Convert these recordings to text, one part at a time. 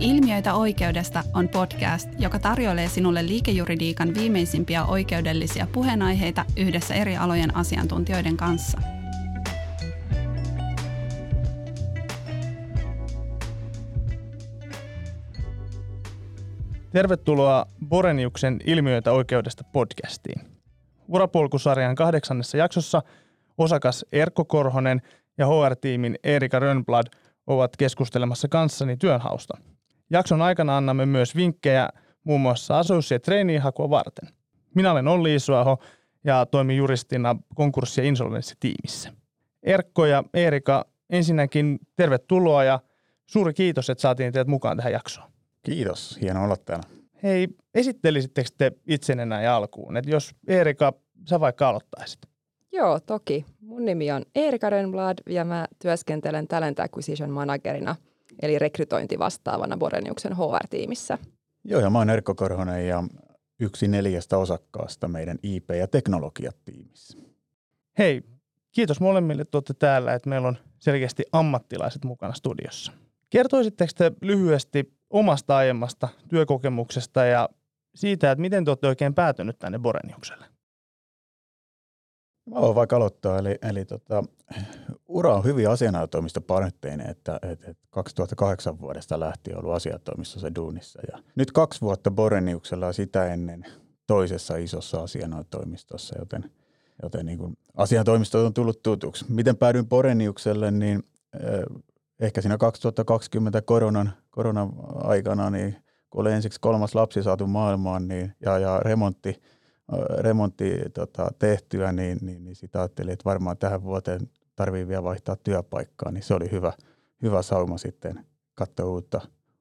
Ilmiöitä oikeudesta on podcast, joka tarjoilee sinulle liikejuridiikan viimeisimpiä oikeudellisia puheenaiheita yhdessä eri alojen asiantuntijoiden kanssa. Tervetuloa Boreniuksen Ilmiöitä oikeudesta podcastiin. Urapolkusarjan kahdeksannessa jaksossa osakas Erkko Korhonen ja HR-tiimin Erika Rönnblad ovat keskustelemassa kanssani työnhausta – Jakson aikana annamme myös vinkkejä muun muassa associate trainee hakua varten. Minä olen Olli Isoaho ja toimin juristina konkurssi- ja insolvenssitiimissä. Erkko ja Eerika, ensinnäkin tervetuloa ja suuri kiitos, että saatiin teidät mukaan tähän jaksoon. Kiitos, hieno olla täällä. Hei, esittelisittekö te itsenne näin alkuun? Et jos Eerika, sä vaikka aloittaisit. Joo, toki. Mun nimi on Eerika Rönnblad ja mä työskentelen Talent Acquisition Managerina – eli rekrytointi vastaavana Boreniuksen HR-tiimissä. Joo, ja mä oon Erkko Korhonen ja yksi neljästä osakkaasta meidän IP- ja teknologiatiimissä. Hei, kiitos molemmille, että olette täällä, että meillä on selkeästi ammattilaiset mukana studiossa. Kertoisitteko te lyhyesti omasta aiemmasta työkokemuksesta ja siitä, että miten te olette oikein päätynyt tänne Boreniukselle? Mä voin vaikka aloittaa. Eli, eli tota, ura on hyvin painotteinen, että, että, että 2008 vuodesta lähtien ollut asiatoimistossa duunissa. Ja nyt kaksi vuotta Boreniuksella sitä ennen toisessa isossa asianajotoimistossa, joten, joten niin kuin asiantoimisto on tullut tutuksi. Miten päädyin Boreniukselle, niin eh, ehkä siinä 2020 koronan, koronan aikana, niin kun oli ensiksi kolmas lapsi saatu maailmaan niin, ja, ja remontti – remontti tota, tehtyä, niin, niin, niin sitä ajattelin, että varmaan tähän vuoteen tarvii vielä vaihtaa työpaikkaa, niin se oli hyvä, hyvä sauma sitten katsoa uutta,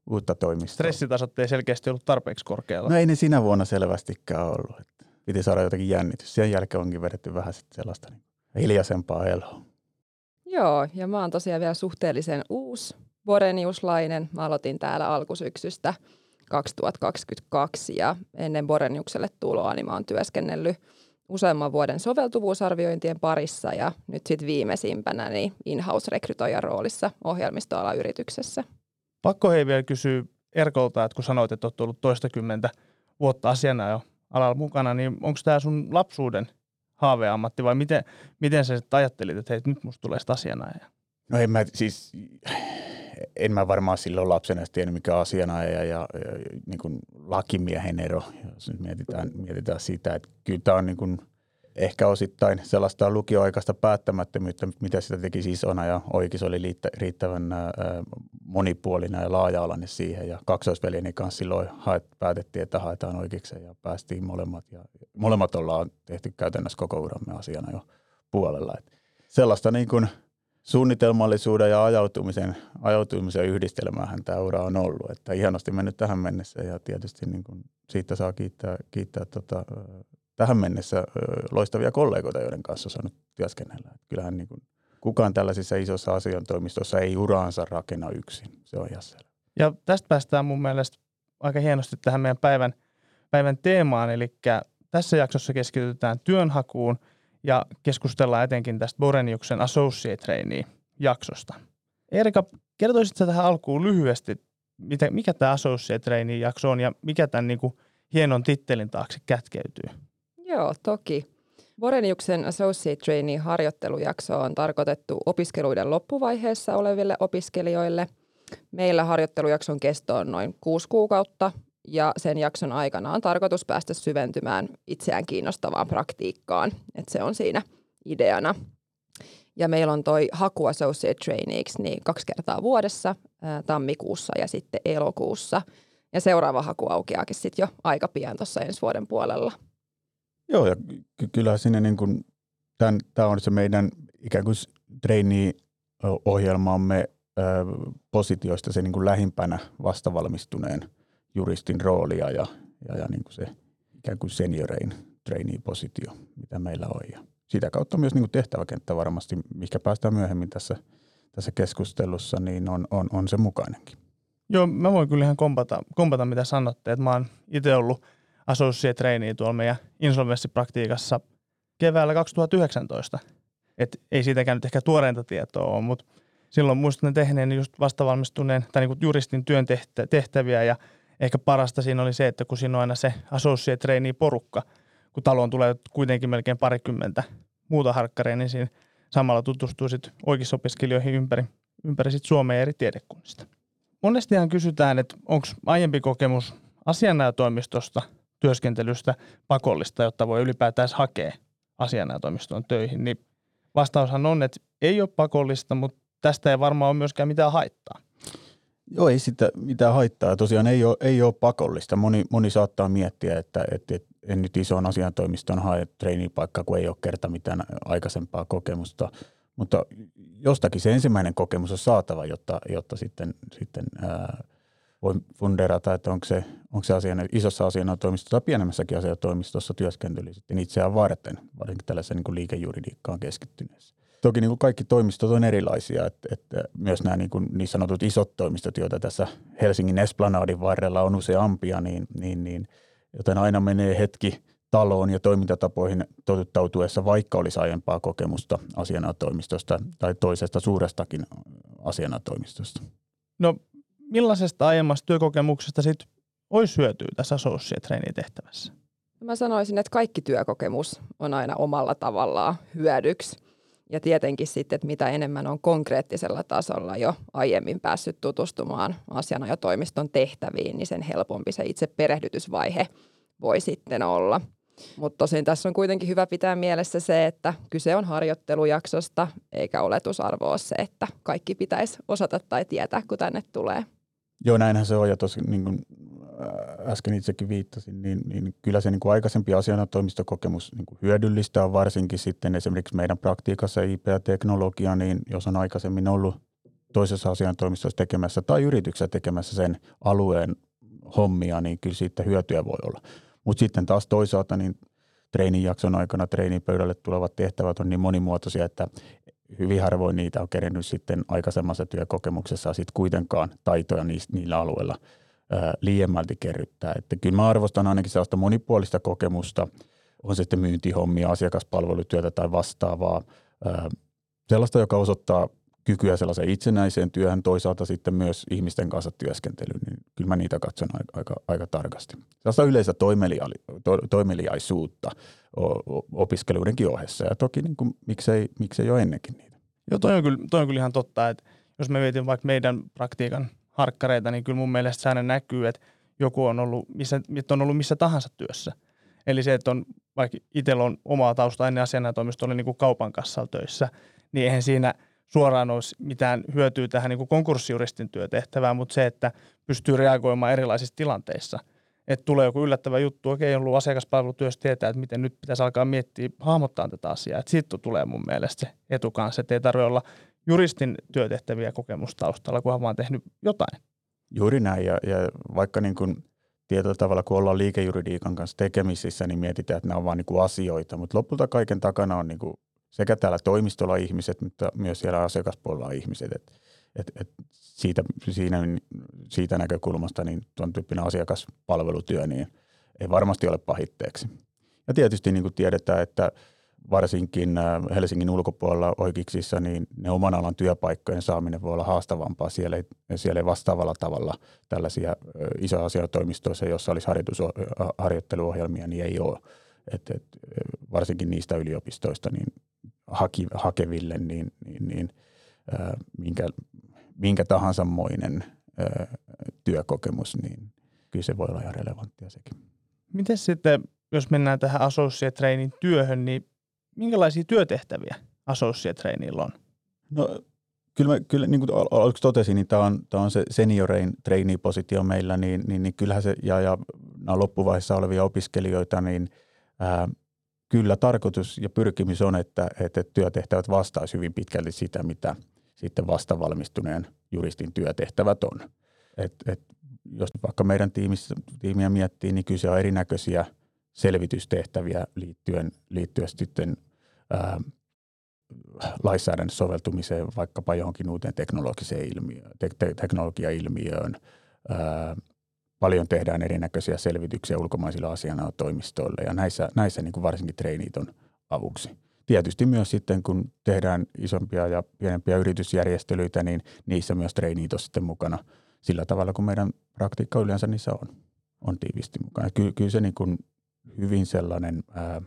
uutta toimistoa. Stressitasot ei selkeästi ollut tarpeeksi korkealla. No ei ne sinä vuonna selvästikään ollut. Että piti saada jotakin jännitys. Sen jälkeen onkin vedetty vähän sitten sellaista niin hiljaisempaa eloa. Joo, ja mä oon tosiaan vielä suhteellisen uusi boreniuslainen. Mä aloitin täällä alkusyksystä – 2022 ja ennen Boreniukselle tuloa niin mä oon työskennellyt useamman vuoden soveltuvuusarviointien parissa ja nyt sitten viimeisimpänä niin in-house-rekrytoijan roolissa ohjelmistoalayrityksessä. Pakko hei vielä kysyä Erkolta, että kun sanoit, että olet ollut toistakymmentä vuotta asiana jo alalla mukana, niin onko tämä sun lapsuuden haaveammatti vai miten, miten sä sitten ajattelit, että hei, nyt musta tulee sitä asianajaja? No en mä siis, en mä varmaan silloin lapsena tiennyt mikä asiana ja, ja, ja niin kuin lakimiehen ero, jos nyt mietitään, mietitään sitä, että kyllä tämä on niin kuin ehkä osittain sellaista lukioaikaista päättämättömyyttä, mitä sitä teki isona ja oikeus oli riittävän monipuolinen ja laaja-alainen siihen ja kaksoisveljeni kanssa silloin haet, päätettiin, että haetaan oikeikseen ja päästiin molemmat ja molemmat ollaan tehty käytännössä koko uramme asiana jo puolella. Että sellaista niin kuin – suunnitelmallisuuden ja ajautumisen, ajautumisen yhdistelmähän tämä ura on ollut. Että hienosti mennyt tähän mennessä ja tietysti niin kuin siitä saa kiittää, kiittää tota, tähän mennessä loistavia kollegoita, joiden kanssa on saanut työskennellä. Kyllähän niin kuin kukaan tällaisissa isossa asiantoimistossa ei uraansa rakenna yksin. Se on ihan selvä. Ja tästä päästään mun mielestä aika hienosti tähän meidän päivän, päivän teemaan, eli tässä jaksossa keskitytään työnhakuun – ja keskustellaan etenkin tästä Boreniuksen Associate Trainee jaksosta. Erika, kertoisitko tähän alkuun lyhyesti, mikä tämä Associate Trainee jakso on ja mikä tämän niin kuin hienon tittelin taakse kätkeytyy? Joo, toki. Boreniuksen Associate Trainee harjoittelujakso on tarkoitettu opiskeluiden loppuvaiheessa oleville opiskelijoille. Meillä harjoittelujakson kesto on noin kuusi kuukautta ja sen jakson aikana on tarkoitus päästä syventymään itseään kiinnostavaan praktiikkaan. että se on siinä ideana. Ja meillä on toi haku associate traineeksi niin kaksi kertaa vuodessa, tammikuussa ja sitten elokuussa. Ja seuraava haku aukeaakin sitten jo aika pian tuossa ensi vuoden puolella. Joo, ja ky- kyllä sinne niin kuin, tämä on se meidän ikään kuin trainee-ohjelmamme positioista se niin kuin lähimpänä vastavalmistuneen juristin roolia ja, ja, ja niin kuin se ikään kuin seniorein trainee-positio, mitä meillä on. Ja sitä kautta myös niin kuin tehtäväkenttä varmasti, mikä päästään myöhemmin tässä, tässä keskustelussa, niin on, on, on se mukainenkin. Joo, mä voin kyllä ihan kompata, kompata mitä sanotte, että mä oon itse ollut associate trainee tuolla meidän insolvenssipraktiikassa keväällä 2019. Et ei siitäkään nyt ehkä tuoreinta tietoa ole, mutta silloin muistan tehneen just vastavalmistuneen tai niin juristin työn tehtäviä ja ehkä parasta siinä oli se, että kun siinä on aina se associate trainee porukka, kun taloon tulee kuitenkin melkein parikymmentä muuta harkkaria, niin siinä samalla tutustuu sitten oikeusopiskelijoihin ympäri, ympäri sit Suomea eri tiedekunnista. Monestihan kysytään, että onko aiempi kokemus asianajatoimistosta työskentelystä pakollista, jotta voi ylipäätään hakea asianajatoimistoon töihin, niin vastaushan on, että ei ole pakollista, mutta tästä ei varmaan ole myöskään mitään haittaa. Joo, ei sitä mitään haittaa. Tosiaan ei ole, ei ole pakollista. Moni, moni saattaa miettiä, että, että, että en nyt isoon asiantoimistoon hae treenipaikkaa, kun ei ole kerta mitään aikaisempaa kokemusta. Mutta jostakin se ensimmäinen kokemus on saatava, jotta, jotta sitten, sitten ää, voi funderata, että onko se, onko se asian, isossa asiantoimistossa tai pienemmässäkin asiantoimistossa työskentely sitten itseään varten, varsinkin tällaisen niin liikejuridiikkaan keskittyneessä. Toki niin kuin kaikki toimistot on erilaisia, että, että myös nämä niin, kuin niin sanotut isot toimistot, joita tässä Helsingin Esplanadin varrella on useampia, niin, niin, niin joten aina menee hetki taloon ja toimintatapoihin totuttautuessa, vaikka olisi aiempaa kokemusta asianatoimistosta tai toisesta suurestakin asianatoimistosta. No millaisesta aiemmasta työkokemuksesta sitten olisi hyötyä tässä associate tehtävässä? Mä sanoisin, että kaikki työkokemus on aina omalla tavallaan hyödyksi. Ja tietenkin sitten, että mitä enemmän on konkreettisella tasolla jo aiemmin päässyt tutustumaan asianajotoimiston tehtäviin, niin sen helpompi se itse perehdytysvaihe voi sitten olla. Mutta tosin tässä on kuitenkin hyvä pitää mielessä se, että kyse on harjoittelujaksosta, eikä oletusarvo se, että kaikki pitäisi osata tai tietää, kun tänne tulee. Joo, näinhän se on. Ja tosi, niin kuin äsken itsekin viittasin, niin, niin kyllä se niin kuin aikaisempi asianatoimistokokemus niin kuin hyödyllistä on varsinkin sitten esimerkiksi meidän praktiikassa IP-teknologia, niin jos on aikaisemmin ollut toisessa asiantoimistossa tekemässä tai yrityksessä tekemässä sen alueen hommia, niin kyllä siitä hyötyä voi olla. Mutta sitten taas toisaalta niin treenijakson aikana treenipöydälle tulevat tehtävät on niin monimuotoisia, että hyvin harvoin niitä on kerennyt sitten aikaisemmassa työkokemuksessa sit kuitenkaan taitoja niillä alueilla – liiemmälti kerryttää. Että kyllä mä arvostan ainakin sellaista monipuolista kokemusta, on se sitten myyntihommia, asiakaspalvelutyötä tai vastaavaa, sellaista, joka osoittaa kykyä sellaiseen itsenäiseen työhön, toisaalta sitten myös ihmisten kanssa työskentelyyn, niin kyllä mä niitä katson aika, aika, aika tarkasti. Sellaista yleistä toimeliai- to, toimeliaisuutta opiskeluidenkin ohessa ja toki niin kuin, miksei, miksei jo ennenkin niitä. Joo, toi on, kyllä, toi on kyllä ihan totta, että jos me mietin vaikka meidän praktiikan harkkareita, niin kyllä mun mielestä se aina näkyy, että joku on ollut missä, että on ollut missä tahansa työssä. Eli se, että on, vaikka itsellä on omaa taustaa ennen asianajotoimista, oli niin kuin kaupan kassalla töissä, niin eihän siinä suoraan olisi mitään hyötyä tähän niin kuin konkurssijuristin työtehtävään, mutta se, että pystyy reagoimaan erilaisissa tilanteissa. Että tulee joku yllättävä juttu, okei, on ollut asiakaspalvelutyössä tietää, että miten nyt pitäisi alkaa miettiä, hahmottaa tätä asiaa. Että siitä tulee mun mielestä se etu kanssa, että ei tarvitse olla juristin työtehtäviä kokemustaustalla, kun on vaan tehnyt jotain. Juuri näin, ja, ja vaikka niin kuin tietyllä tavalla, kun ollaan liikejuridiikan kanssa tekemisissä, niin mietitään, että nämä on vain niin asioita, mutta lopulta kaiken takana on niin kuin sekä täällä toimistolla ihmiset, mutta myös siellä asiakaspuolella ihmiset. Et, et, et siitä, siinä, siitä näkökulmasta niin tuon tyyppinen asiakaspalvelutyö niin ei varmasti ole pahitteeksi. Ja tietysti niin kuin tiedetään, että varsinkin äh, Helsingin ulkopuolella oikeuksissa, niin ne oman alan työpaikkojen saaminen voi olla haastavampaa. Siellä ei, siellä ei vastaavalla tavalla tällaisia isoja asiatoimistoissa, joissa olisi harjoitus, harjoitteluohjelmia, niin ei ole. Et, et, varsinkin niistä yliopistoista niin haki, hakeville, niin, niin, niin äh, minkä, minkä tahansa moinen äh, työkokemus, niin kyllä se voi olla ihan relevanttia sekin. Miten sitten, jos mennään tähän associate training työhön, niin minkälaisia työtehtäviä associate traineilla on? No kyllä, mä, kyllä niin kuin totesin, niin tämä on, tämä on se seniorein trainee-positio meillä, niin, niin, niin kyllähän se, ja, ja nämä loppuvaiheessa olevia opiskelijoita, niin ää, kyllä tarkoitus ja pyrkimys on, että, että työtehtävät vastaisivat hyvin pitkälti sitä, mitä sitten vastavalmistuneen juristin työtehtävät on. Et, et, jos vaikka meidän tiimissä, tiimiä miettii, niin kyse on erinäköisiä selvitystehtäviä liittyen, liittyen sitten ää, lainsäädännön soveltumiseen vaikkapa johonkin uuteen teknologiseen ilmiöön, te- te- teknologiailmiöön. Ää, paljon tehdään erinäköisiä selvityksiä ulkomaisilla asianajotoimistoille ja näissä, näissä niin kuin varsinkin treenit on avuksi. tietysti myös sitten, kun tehdään isompia ja pienempiä yritysjärjestelyitä, niin niissä myös treenit on sitten mukana sillä tavalla, kun meidän praktiikka yleensä niissä on, on tiivisti mukana. Ky- kyllä se niin kuin hyvin sellainen ää,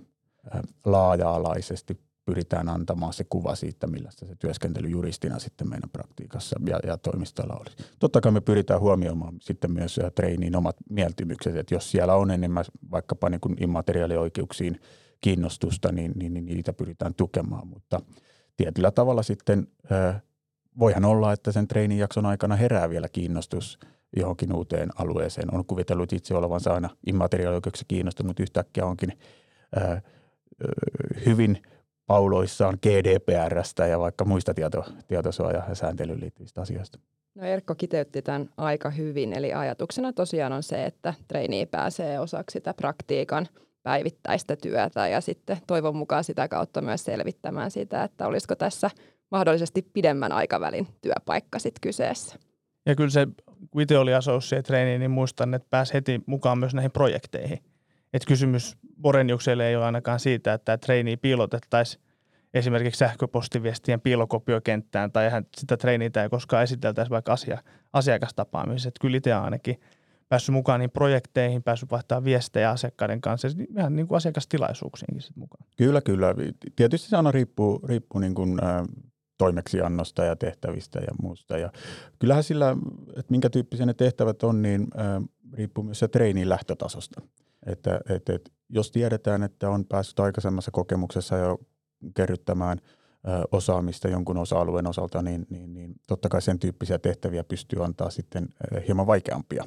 laaja-alaisesti pyritään antamaan se kuva siitä, millaista se työskentely juristina sitten meidän praktiikassa ja, ja toimistolla olisi. Totta kai me pyritään huomioimaan sitten myös treiniin omat mieltymykset, että jos siellä on enemmän vaikkapa niin kuin immateriaalioikeuksiin kiinnostusta, niin, niin, niin niitä pyritään tukemaan, mutta tietyllä tavalla sitten äh, voihan olla, että sen treenijakson aikana herää vielä kiinnostus johonkin uuteen alueeseen. On kuvitellut itse olevansa aina immateriaalioikeuksissa kiinnostunut, yhtäkkiä onkin äh, hyvin pauloissaan GDPRstä ja vaikka muista tieto, tietosuoja- ja sääntelyyn liittyvistä asioista. No Erkko kiteytti tämän aika hyvin, eli ajatuksena tosiaan on se, että treini pääsee osaksi sitä praktiikan päivittäistä työtä ja sitten toivon mukaan sitä kautta myös selvittämään sitä, että olisiko tässä mahdollisesti pidemmän aikavälin työpaikka sitten kyseessä. Ja kyllä se, kun itse oli associate trainee, niin muistan, että pääsi heti mukaan myös näihin projekteihin. Että kysymys Boreniukselle ei ole ainakaan siitä, että treini piilotettaisiin esimerkiksi sähköpostiviestien piilokopiokenttään tai sitä treiniitä ei koskaan esiteltäisi vaikka asia, asiakastapaamisessa. Kyllä itse ainakin päässyt mukaan niin projekteihin, päässyt vaihtamaan viestejä asiakkaiden kanssa ja ihan niin kuin asiakastilaisuuksiinkin sit mukaan. Kyllä, kyllä. Tietysti se aina riippuu, riippuu niin kuin, äh, toimeksiannosta ja tehtävistä ja muusta. Ja kyllähän sillä, että minkä tyyppisiä ne tehtävät on, niin äh, riippuu myös se treinin lähtötasosta. Että, et, et, jos tiedetään, että on päässyt aikaisemmassa kokemuksessa jo kerryttämään osaamista jonkun osa-alueen osalta, niin, niin, niin totta kai sen tyyppisiä tehtäviä pystyy antaa sitten hieman vaikeampia.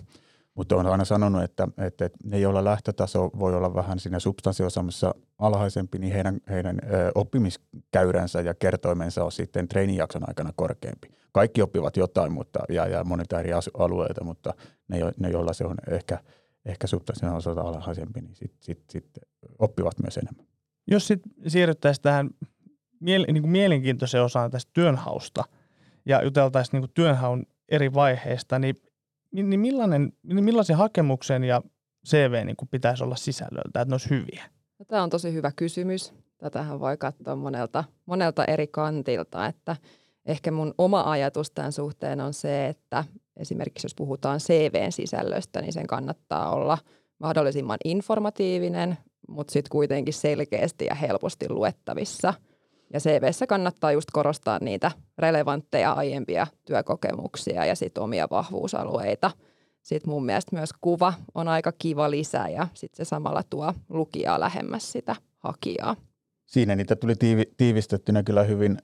Mutta on aina sanonut, että, että ne, joilla lähtötaso voi olla vähän siinä substanssiosaamassa alhaisempi, niin heidän, heidän oppimiskäyränsä ja kertoimensa on sitten treenijakson aikana korkeampi. Kaikki oppivat jotain mutta, ja, ja monita eri alueita, mutta ne joilla se on ehkä – ehkä substanssin osalta alhaisempi, niin sitten sit, sit oppivat myös enemmän. Jos sitten siirryttäisiin tähän miele- niin kuin mielenkiintoiseen osaan tästä työnhausta ja juteltaisiin niin kuin työnhaun eri vaiheista, niin, niin, millainen, niin millaisen hakemuksen ja CV niin kuin pitäisi olla sisällöltä, että ne olisi hyviä? No, tämä on tosi hyvä kysymys. Tätähän voi katsoa monelta, monelta eri kantilta, että ehkä mun oma ajatus tämän suhteen on se, että esimerkiksi jos puhutaan CVn sisällöstä, niin sen kannattaa olla mahdollisimman informatiivinen, mutta sitten kuitenkin selkeästi ja helposti luettavissa. Ja CVssä kannattaa just korostaa niitä relevantteja aiempia työkokemuksia ja sitten omia vahvuusalueita. Sitten mun mielestä myös kuva on aika kiva lisä ja sitten se samalla tuo lukijaa lähemmäs sitä hakijaa. Siinä niitä tuli tiivi, tiivistettynä kyllä hyvin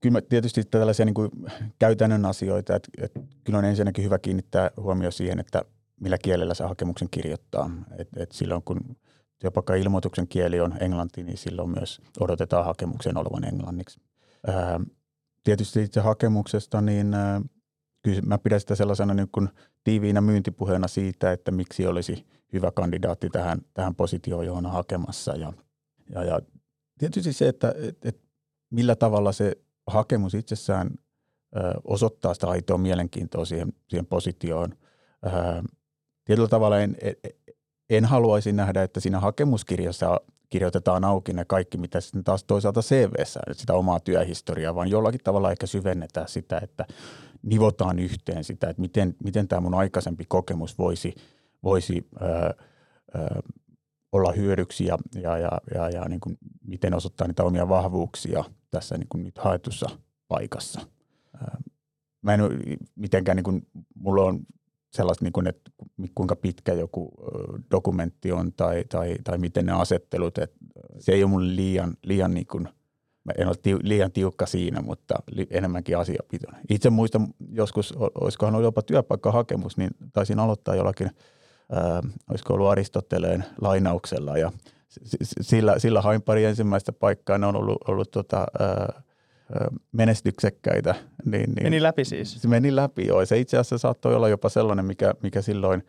kyllä tietysti tällaisia niin kuin käytännön asioita, että, että kyllä on ensinnäkin hyvä kiinnittää huomio siihen, että millä kielellä se hakemuksen kirjoittaa. Et, et silloin kun työpaikka-ilmoituksen kieli on englanti, niin silloin myös odotetaan hakemuksen olevan englanniksi. Ää, tietysti itse hakemuksesta, niin ää, kyllä mä pidän sitä sellaisena niin kuin tiiviinä myyntipuheena siitä, että miksi olisi hyvä kandidaatti tähän, tähän positioon, johon on hakemassa. Ja, ja, ja tietysti se, että et, et millä tavalla se hakemus itsessään osoittaa sitä aitoa mielenkiintoa siihen, siihen positioon. Tietyllä tavalla en, en, en haluaisi nähdä, että siinä hakemuskirjassa kirjoitetaan auki ne kaikki, mitä sitten taas toisaalta CVssä, sitä omaa työhistoriaa, vaan jollakin tavalla ehkä syvennetään sitä, että nivotaan yhteen sitä, että miten, miten tämä mun aikaisempi kokemus voisi, voisi ö, ö, olla hyödyksi ja, ja, ja, ja, ja niin kuin miten osoittaa niitä omia vahvuuksia tässä niin kuin nyt haetussa paikassa. Mä en mitenkään, niin kuin, mulla on sellaista, niin kuin, että kuinka pitkä joku dokumentti on tai, tai, tai miten ne asettelut, että se ei ole mulle liian, liian niin kuin, mä en ole tiu, liian tiukka siinä, mutta li, enemmänkin asiapitoinen. Itse muistan joskus, olisikohan ollut jopa työpaikkahakemus, niin taisin aloittaa jollakin – olisiko ollut Aristoteleen lainauksella ja sillä, sillä hain pari ensimmäistä paikkaa, ne on ollut, ollut tota, ää, menestyksekkäitä. Niin, niin, meni läpi siis? Se meni läpi, joo. Se itse asiassa saattoi olla jopa sellainen, mikä, mikä silloin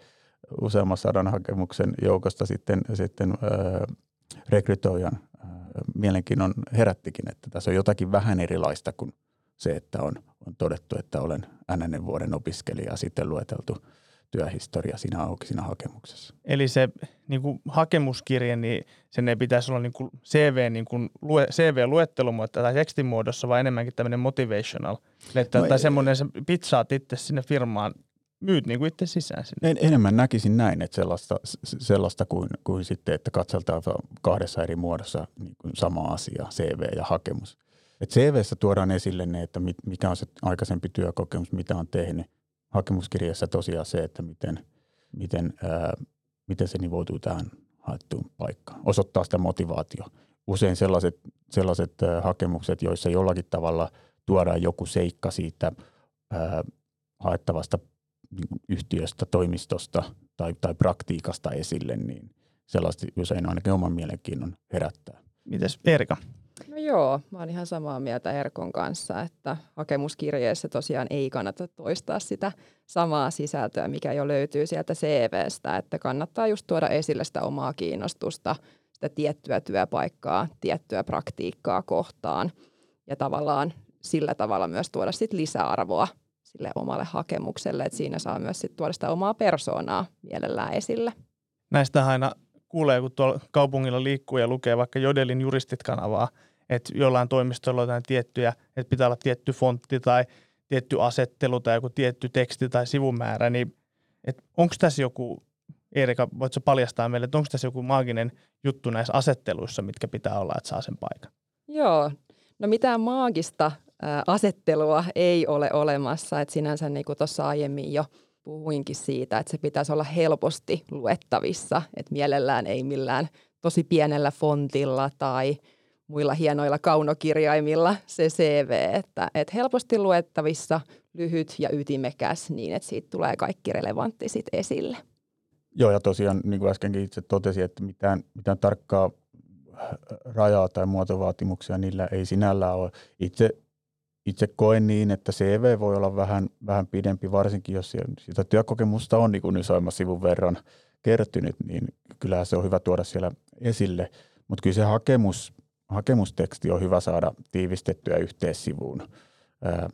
useamman sadan hakemuksen joukosta sitten, sitten ää, rekrytoijan ää, mielenkiinnon herättikin, että tässä on jotakin vähän erilaista kuin se, että on, on todettu, että olen NN vuoden opiskelija ja sitten lueteltu – työhistoria siinä auki siinä hakemuksessa. Eli se niin kuin hakemuskirje, niin sen ei pitäisi olla niin kuin CV, niin kuin lue, CV-luettelu tai tekstin muodossa, vaan enemmänkin tämmöinen motivational letter, no tai semmoinen, se pitsaat itse sinne firmaan, myyt niin kuin itse sisään sinne. En, enemmän näkisin näin, että sellaista, sellaista kuin, kuin sitten, että katseltaan kahdessa eri muodossa niin kuin sama asia, CV ja hakemus. Et CVssä tuodaan esille ne, että mikä on se aikaisempi työkokemus, mitä on tehnyt. Hakemuskirjassa tosiaan se, että miten, miten, ää, miten se nivoutuu tähän haettuun paikkaan. Osoittaa sitä motivaatio. Usein sellaiset, sellaiset ää, hakemukset, joissa jollakin tavalla tuodaan joku seikka siitä ää, haettavasta niin yhtiöstä, toimistosta tai, tai praktiikasta esille, niin sellaista usein ainakin oman mielenkiinnon herättää. Mites Erika? No joo, mä oon ihan samaa mieltä Erkon kanssa, että hakemuskirjeessä tosiaan ei kannata toistaa sitä samaa sisältöä, mikä jo löytyy sieltä CVstä, että kannattaa just tuoda esille sitä omaa kiinnostusta, sitä tiettyä työpaikkaa, tiettyä praktiikkaa kohtaan ja tavallaan sillä tavalla myös tuoda sit lisäarvoa sille omalle hakemukselle, että siinä saa myös sit tuoda sitä omaa persoonaa mielellään esille. Näistä aina kuulee, kun tuolla kaupungilla liikkuu ja lukee vaikka Jodelin juristit-kanavaa, että jollain toimistolla on jotain tiettyjä, että pitää olla tietty fontti tai tietty asettelu tai joku tietty teksti tai sivumäärä, niin onko tässä joku, Erika, voitko paljastaa meille, että onko tässä joku maaginen juttu näissä asetteluissa, mitkä pitää olla, että saa sen paikan? Joo, no mitään maagista asettelua ei ole olemassa, että sinänsä niin kuin tuossa aiemmin jo puhuinkin siitä, että se pitäisi olla helposti luettavissa, että mielellään ei millään tosi pienellä fontilla tai – muilla hienoilla kaunokirjaimilla se CV, että, että helposti luettavissa, lyhyt ja ytimekäs niin, että siitä tulee kaikki relevantti sit esille. Joo, ja tosiaan niin kuin äskenkin itse totesin, että mitään, mitään tarkkaa rajaa tai muotovaatimuksia niillä ei sinällään ole. Itse, itse koen niin, että CV voi olla vähän, vähän pidempi, varsinkin jos sitä työkokemusta on niin kuin sivun verran kertynyt, niin kyllähän se on hyvä tuoda siellä esille. Mutta kyllä se hakemus hakemusteksti on hyvä saada tiivistettyä yhteissivuun. Ää,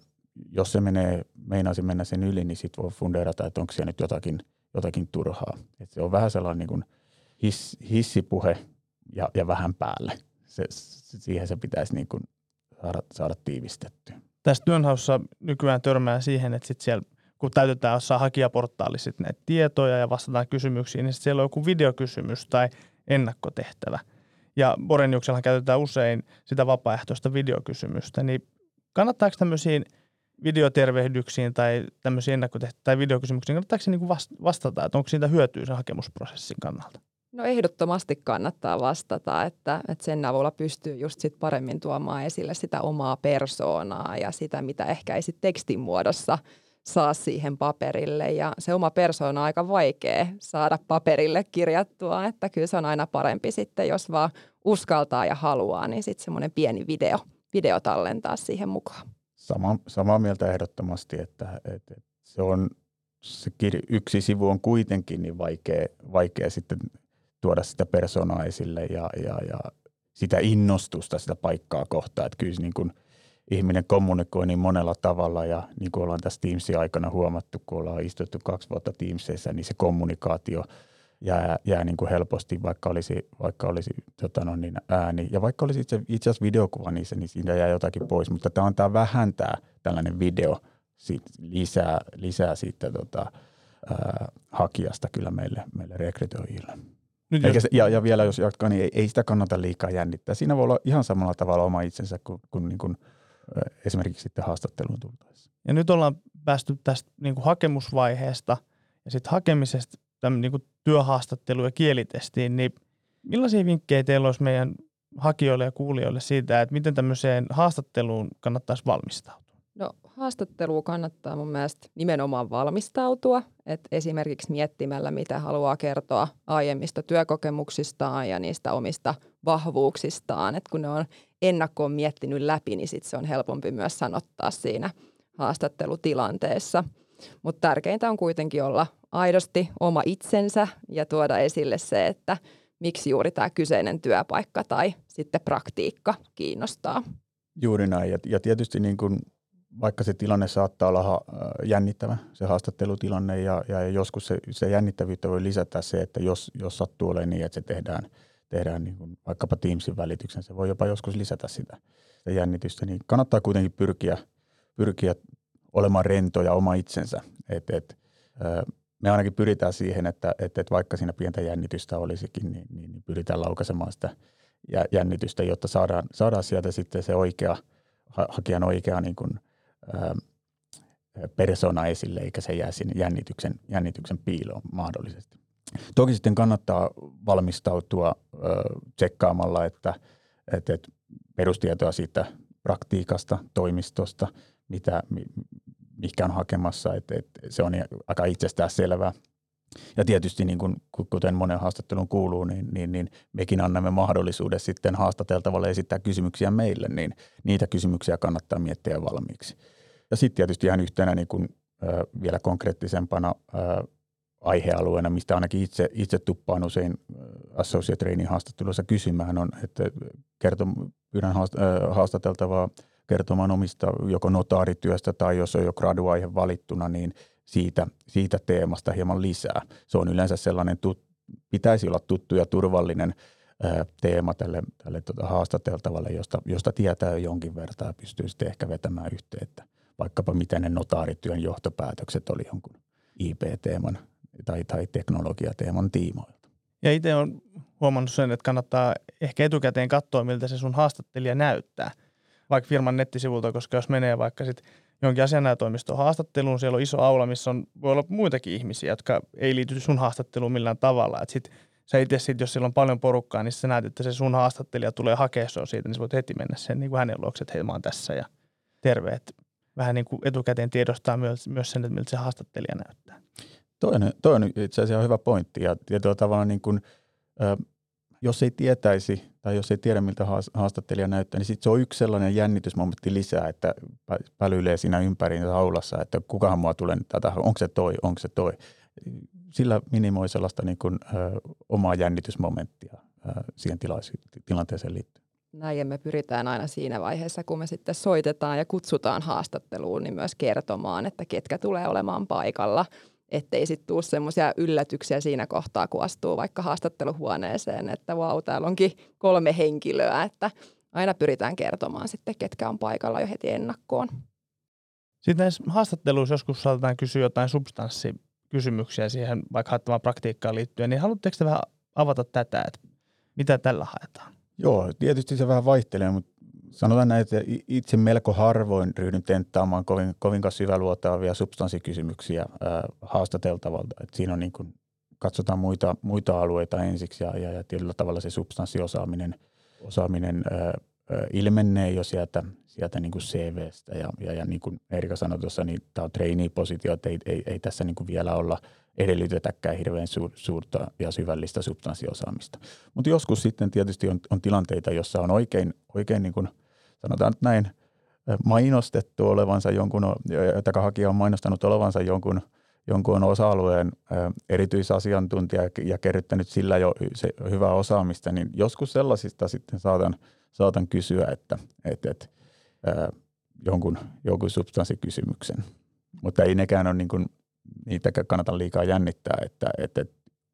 jos se menee, meinaisi mennä sen yli, niin sitten voi fundeerata, että onko siellä nyt jotakin, jotakin turhaa. Et se on vähän sellainen niin kuin hiss, hissipuhe ja, ja vähän päälle. Se, siihen se pitäisi niin kuin saada, saada tiivistettyä. Tässä työnhaussa nykyään törmää siihen, että sit siellä kun täytetään jossain hakijaportaalissa näitä tietoja ja vastataan kysymyksiin, niin siellä on joku videokysymys tai ennakkotehtävä – ja Boreniuksella käytetään usein sitä vapaaehtoista videokysymystä, niin kannattaako tämmöisiin videotervehdyksiin tai tämmöisiin ennakkotehtäviin tai videokysymyksiin, kannattaako se niin vastata, että onko siitä hyötyä sen hakemusprosessin kannalta? No ehdottomasti kannattaa vastata, että, että sen avulla pystyy just sit paremmin tuomaan esille sitä omaa persoonaa ja sitä, mitä ehkä ei sit tekstin muodossa – saa siihen paperille ja se oma persoona on aika vaikea saada paperille kirjattua, että kyllä se on aina parempi sitten, jos vaan uskaltaa ja haluaa, niin sitten semmoinen pieni video, video tallentaa siihen mukaan. Sama, samaa mieltä ehdottomasti, että, että se on se kir- yksi sivu on kuitenkin niin vaikea, vaikea sitten tuoda sitä persoonaa esille ja, ja, ja sitä innostusta sitä paikkaa kohtaan. Että kyllä niin kuin – ihminen kommunikoi niin monella tavalla ja niin kuin ollaan tässä Teamsin aikana huomattu, kun ollaan istuttu kaksi vuotta Teamsissa, niin se kommunikaatio jää, jää niin kuin helposti, vaikka olisi, vaikka olisi tota no, niin ääni. Ja vaikka olisi itse, itse asiassa videokuva niissä, niin siinä jää jotakin pois, mutta tämä antaa vähentää tällainen video siitä, lisää, lisää siitä tota, ää, hakijasta kyllä meille, meille rekrytoijille. Nyt Eikä se, ja, ja vielä jos jatkaa, niin ei, ei sitä kannata liikaa jännittää. Siinä voi olla ihan samalla tavalla oma itsensä kuin, kuin, niin kuin esimerkiksi sitten haastatteluun tultaessa. Ja nyt ollaan päästy tästä niin kuin hakemusvaiheesta ja sitten hakemisesta tämän niin kuin työhaastattelu- ja kielitestiin, niin millaisia vinkkejä teillä olisi meidän hakijoille ja kuulijoille siitä, että miten tämmöiseen haastatteluun kannattaisi valmistautua? No haastatteluun kannattaa mun mielestä nimenomaan valmistautua, että esimerkiksi miettimällä, mitä haluaa kertoa aiemmista työkokemuksistaan ja niistä omista vahvuuksistaan, että kun ne on ennakkoon miettinyt läpi, niin sit se on helpompi myös sanottaa siinä haastattelutilanteessa. Mutta tärkeintä on kuitenkin olla aidosti oma itsensä ja tuoda esille se, että miksi juuri tämä kyseinen työpaikka tai sitten praktiikka kiinnostaa. Juuri näin. Ja, ja tietysti niin kuin vaikka se tilanne saattaa olla ha, jännittävä, se haastattelutilanne, ja, ja joskus se, se jännittävyyttä voi lisätä se, että jos, jos sattuu olemaan niin, että se tehdään, tehdään niin kuin vaikkapa Teamsin välityksen, se voi jopa joskus lisätä sitä, sitä jännitystä, niin kannattaa kuitenkin pyrkiä, pyrkiä olemaan rento ja oma itsensä. Et, et, me ainakin pyritään siihen, että, että, että vaikka siinä pientä jännitystä olisikin, niin, niin, niin pyritään laukaisemaan sitä jännitystä, jotta saadaan, saadaan sieltä sitten se oikea, hakijan oikea niin kuin, ää, persona esille, eikä se jää sinne jännityksen, jännityksen piiloon mahdollisesti. Toki sitten kannattaa valmistautua tsekkaamalla, että, että, että perustietoa siitä praktiikasta, toimistosta, mitä, mikä on hakemassa, että, että se on aika itsestään selvää. Ja tietysti niin kuin, kuten monen haastattelun kuuluu, niin, niin, niin mekin annamme mahdollisuuden sitten haastateltavalle esittää kysymyksiä meille, niin niitä kysymyksiä kannattaa miettiä valmiiksi. Ja sitten tietysti ihan yhtenä niin kuin, äh, vielä konkreettisempana äh, aihealueena, mistä ainakin itse, itse tuppaan usein associate training haastattelussa kysymään, on, että kertom, pyydän haastateltavaa kertomaan omista joko notaarityöstä tai jos on jo graduaihe valittuna, niin siitä, siitä teemasta hieman lisää. Se on yleensä sellainen, tut, pitäisi olla tuttu ja turvallinen ää, teema tälle, tälle tuota haastateltavalle, josta, josta tietää jo jonkin verran ja pystyy sitten ehkä vetämään yhteen, että vaikkapa miten ne notaarityön johtopäätökset oli jonkun IP-teeman tai, tai teknologiateeman tiimoilta. Ja itse olen huomannut sen, että kannattaa ehkä etukäteen katsoa, miltä se sun haastattelija näyttää – vaikka firman nettisivulta, koska jos menee vaikka sitten jonkin asianajotoimiston haastatteluun, siellä on iso aula, missä on, voi olla muitakin ihmisiä, jotka ei liity sun haastatteluun millään tavalla. Et sit, sä itse sit, jos siellä on paljon porukkaa, niin sä näet, että se sun haastattelija tulee hakea sua siitä, niin sä voit heti mennä sen niin kuin hänen luokse, että hei mä oon tässä ja terve. Et vähän niin kuin etukäteen tiedostaa myös, myös sen, että miltä se haastattelija näyttää. Toinen, toinen itse asiassa on hyvä pointti ja tietyllä tavalla niin kuin, jos ei tietäisi tai jos ei tiedä, miltä haastattelija näyttää, niin sitten se on yksi sellainen jännitysmomentti lisää, että pälyilee siinä ympäri aulassa, että kukahan mua tulee tätä, onko se toi, onko se toi. Sillä minimoi sellaista niin kuin, ö, omaa jännitysmomenttia ö, siihen tilanteeseen liittyen. Näin ja me pyritään aina siinä vaiheessa, kun me sitten soitetaan ja kutsutaan haastatteluun, niin myös kertomaan, että ketkä tulee olemaan paikalla – ettei sitten tule semmoisia yllätyksiä siinä kohtaa, kun astuu vaikka haastatteluhuoneeseen, että vau, täällä onkin kolme henkilöä, että aina pyritään kertomaan sitten, ketkä on paikalla jo heti ennakkoon. Sitten näissä haastatteluissa joskus saatetaan kysyä jotain substanssikysymyksiä siihen vaikka haettavaan praktiikkaan liittyen, niin haluatteko te vähän avata tätä, että mitä tällä haetaan? Joo, tietysti se vähän vaihtelee, mutta sanotaan näin, että itse melko harvoin ryhdyn tenttaamaan kovin, kovinkaan syväluotaavia substanssikysymyksiä ää, haastateltavalta. Et siinä on niin kuin, katsotaan muita, muita alueita ensiksi ja, ja, ja tietyllä tavalla se substanssiosaaminen osaaminen, ää, ilmenee jo sieltä, sieltä niin kuin CVstä. Ja, ja, ja niin kuin Erika sanoi tuossa, niin tämä on trainee-positio, että ei, ei, ei tässä niin kuin vielä olla edellytetäkään hirveän su, suurta ja syvällistä substanssiosaamista. Mutta joskus sitten tietysti on, on tilanteita, jossa on oikein, oikein niin kuin – sanotaan nyt näin, mainostettu olevansa jonkun, että hakija on mainostanut olevansa jonkun, jonkun osa-alueen erityisasiantuntija ja kerryttänyt sillä jo se hyvää osaamista, niin joskus sellaisista sitten saatan, saatan kysyä, että, että, että ää, jonkun, jonkun substanssikysymyksen. Mutta ei nekään ole niin kuin, niitä kannata liikaa jännittää, että, että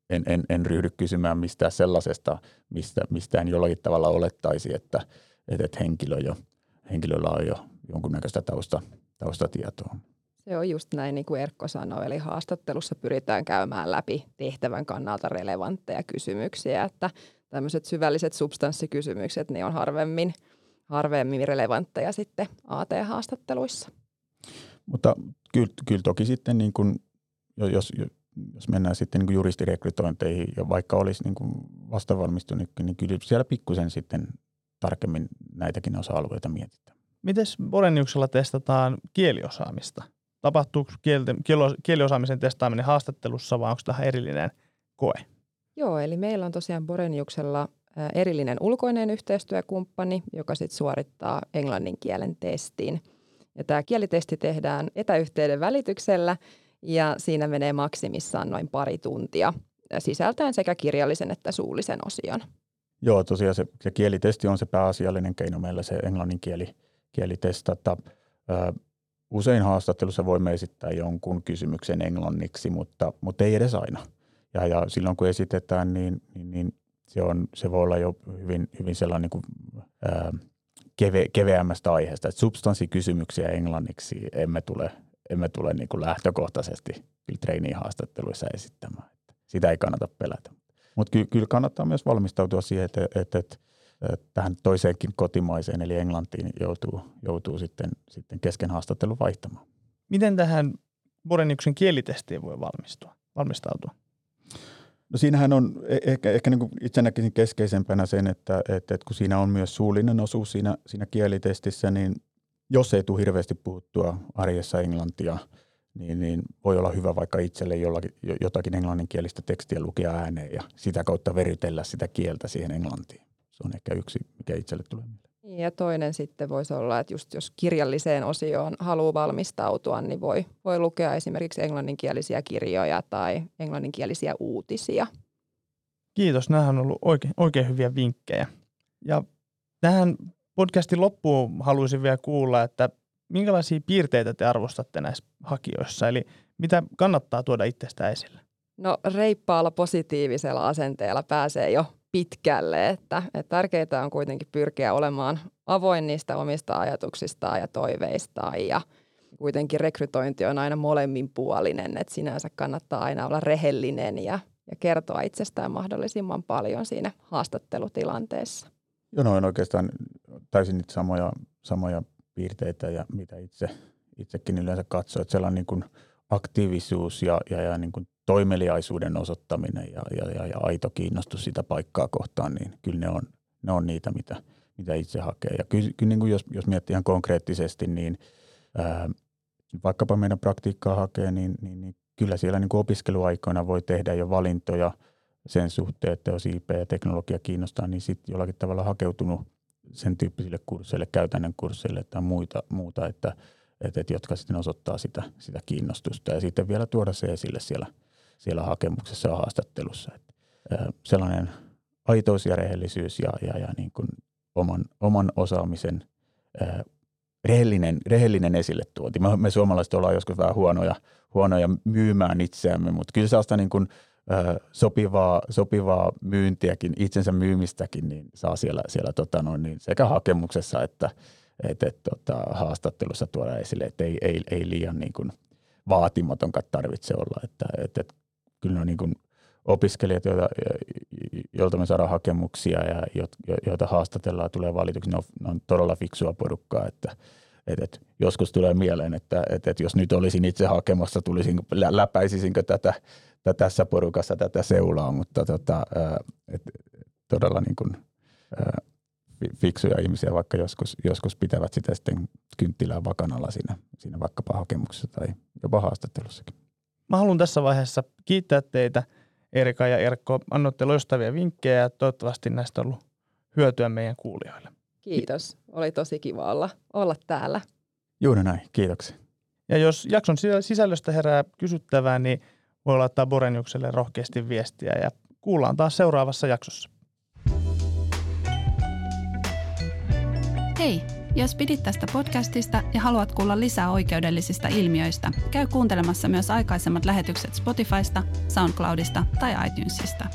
en, en, en ryhdy kysymään mistään sellaisesta, mistä, mistään jollakin tavalla olettaisi, että – että, että henkilö jo, henkilöllä on jo jonkunnäköistä tausta, taustatietoa. Se on just näin, niin kuin Erkko sanoi, eli haastattelussa pyritään käymään läpi tehtävän kannalta relevantteja kysymyksiä, että tämmöiset syvälliset substanssikysymykset, niin on harvemmin, harvemmin relevantteja sitten AT-haastatteluissa. Mutta kyllä, kyllä toki sitten, niin kuin, jos, jos mennään sitten niin juristirekrytointeihin ja vaikka olisi niin kuin vastavalmistunut, niin kyllä siellä pikkusen sitten tarkemmin näitäkin osa-alueita mietitään. Miten Boreniuksella testataan kieliosaamista? Tapahtuuko kielten, kieliosaamisen testaaminen haastattelussa vai onko tähän erillinen koe? Joo, eli meillä on tosiaan Boreniuksella erillinen ulkoinen yhteistyökumppani, joka sitten suorittaa englannin kielen testin. Ja tämä kielitesti tehdään etäyhteyden välityksellä ja siinä menee maksimissaan noin pari tuntia sisältäen sekä kirjallisen että suullisen osion. Joo, tosiaan se, se kielitesti on se pääasiallinen keino meillä, se englannin kieli, kieli testata. usein haastattelussa voimme esittää jonkun kysymyksen englanniksi, mutta, mutta ei edes aina. Ja, ja silloin kun esitetään, niin, niin, niin se, on, se voi olla jo hyvin, hyvin sellainen niin kuin, ää, keve, keveämmästä aiheesta. Että substanssikysymyksiä englanniksi emme tule, emme tule niin kuin lähtökohtaisesti kyllä haastatteluissa esittämään. Sitä ei kannata pelätä. Mutta ky, kyllä kannattaa myös valmistautua siihen, että, että, että tähän toiseenkin kotimaiseen eli englantiin joutuu, joutuu sitten, sitten kesken haastattelun vaihtamaan. Miten tähän Boreniuksen kielitestiin voi valmistua, valmistautua? No siinähän on e-, ehkä, ehkä niin itse näkisin keskeisempänä sen, että, että, että kun siinä on myös suullinen osuus siinä, siinä kielitestissä, niin jos ei tule hirveästi puhuttua arjessa englantia, niin, niin voi olla hyvä vaikka itselle jollakin, jotakin englanninkielistä tekstiä lukea ääneen ja sitä kautta verytellä sitä kieltä siihen englantiin. Se on ehkä yksi, mikä itselle tulee mieleen. Ja toinen sitten voisi olla, että just jos kirjalliseen osioon haluaa valmistautua, niin voi, voi lukea esimerkiksi englanninkielisiä kirjoja tai englanninkielisiä uutisia. Kiitos, nämä on ollut oikein, oikein hyviä vinkkejä. Ja tähän podcastin loppuun haluaisin vielä kuulla, että minkälaisia piirteitä te arvostatte näissä hakijoissa, eli mitä kannattaa tuoda itsestä esille? No reippaalla positiivisella asenteella pääsee jo pitkälle, että, että tärkeää on kuitenkin pyrkiä olemaan avoin niistä omista ajatuksistaan ja toiveistaan ja kuitenkin rekrytointi on aina molemminpuolinen, että sinänsä kannattaa aina olla rehellinen ja, ja kertoa itsestään mahdollisimman paljon siinä haastattelutilanteessa. Joo, noin oikeastaan täysin niitä samoja, samoja piirteitä ja mitä itse, itsekin yleensä katsoo, että sellainen niin kuin aktiivisuus ja, ja, ja niin kuin toimeliaisuuden osoittaminen ja, ja, ja, ja aito kiinnostus sitä paikkaa kohtaan, niin kyllä ne on, ne on niitä, mitä, mitä itse hakee. Ja kyllä, kyllä niin kuin jos, jos miettii ihan konkreettisesti, niin ää, vaikkapa meidän praktiikkaa hakee, niin, niin, niin kyllä siellä niin kuin opiskeluaikoina voi tehdä jo valintoja sen suhteen, että jos IP ja teknologia kiinnostaa, niin sitten jollakin tavalla hakeutunut sen tyyppisille kursseille, käytännön kursseille tai muita, muuta, että, että, että jotka sitten osoittaa sitä, sitä kiinnostusta ja sitten vielä tuoda se esille siellä – siellä hakemuksessa ja haastattelussa. Että, sellainen aitous ja rehellisyys ja, ja, ja niin kuin oman, oman osaamisen ää, rehellinen, rehellinen esille tuoti. Me, me suomalaiset ollaan joskus vähän huonoja, huonoja myymään itseämme, mutta kyllä sellaista niin kuin, sopivaa, sopivaa myyntiäkin, itsensä myymistäkin, niin saa siellä, siellä tota noin, niin sekä hakemuksessa että et, et, tota, haastattelussa tuoda esille, että ei, ei, ei liian niin kuin vaatimatonkaan tarvitse olla. Että, et, et kyllä ne on niin kuin opiskelijat, joita, joilta me saadaan hakemuksia ja joita haastatellaan tulee valituksi, ne on, ne on todella fiksua porukkaa, että et, et, joskus tulee mieleen, että et, et jos nyt olisin itse hakemassa, tulisin, läpäisisinkö tätä tässä porukassa tätä seulaa, mutta tota, et, todella niin kuin, fiksuja ihmisiä, vaikka joskus, joskus pitävät sitä sitten kynttilää vakanalla siinä, siinä vaikkapa hakemuksessa tai jopa haastattelussakin. Mä haluan tässä vaiheessa kiittää teitä, Erika ja Erkko. Annoitte loistavia vinkkejä ja toivottavasti näistä on ollut hyötyä meidän kuulijoille. Kiitos. Oli tosi kiva olla, olla täällä. Juuri näin. Kiitoksia. Ja jos jakson sisällöstä herää kysyttävää, niin voi laittaa Boreniukselle rohkeasti viestiä ja kuullaan taas seuraavassa jaksossa. Hei! Jos pidit tästä podcastista ja haluat kuulla lisää oikeudellisista ilmiöistä, käy kuuntelemassa myös aikaisemmat lähetykset Spotifysta, SoundCloudista tai iTunesista.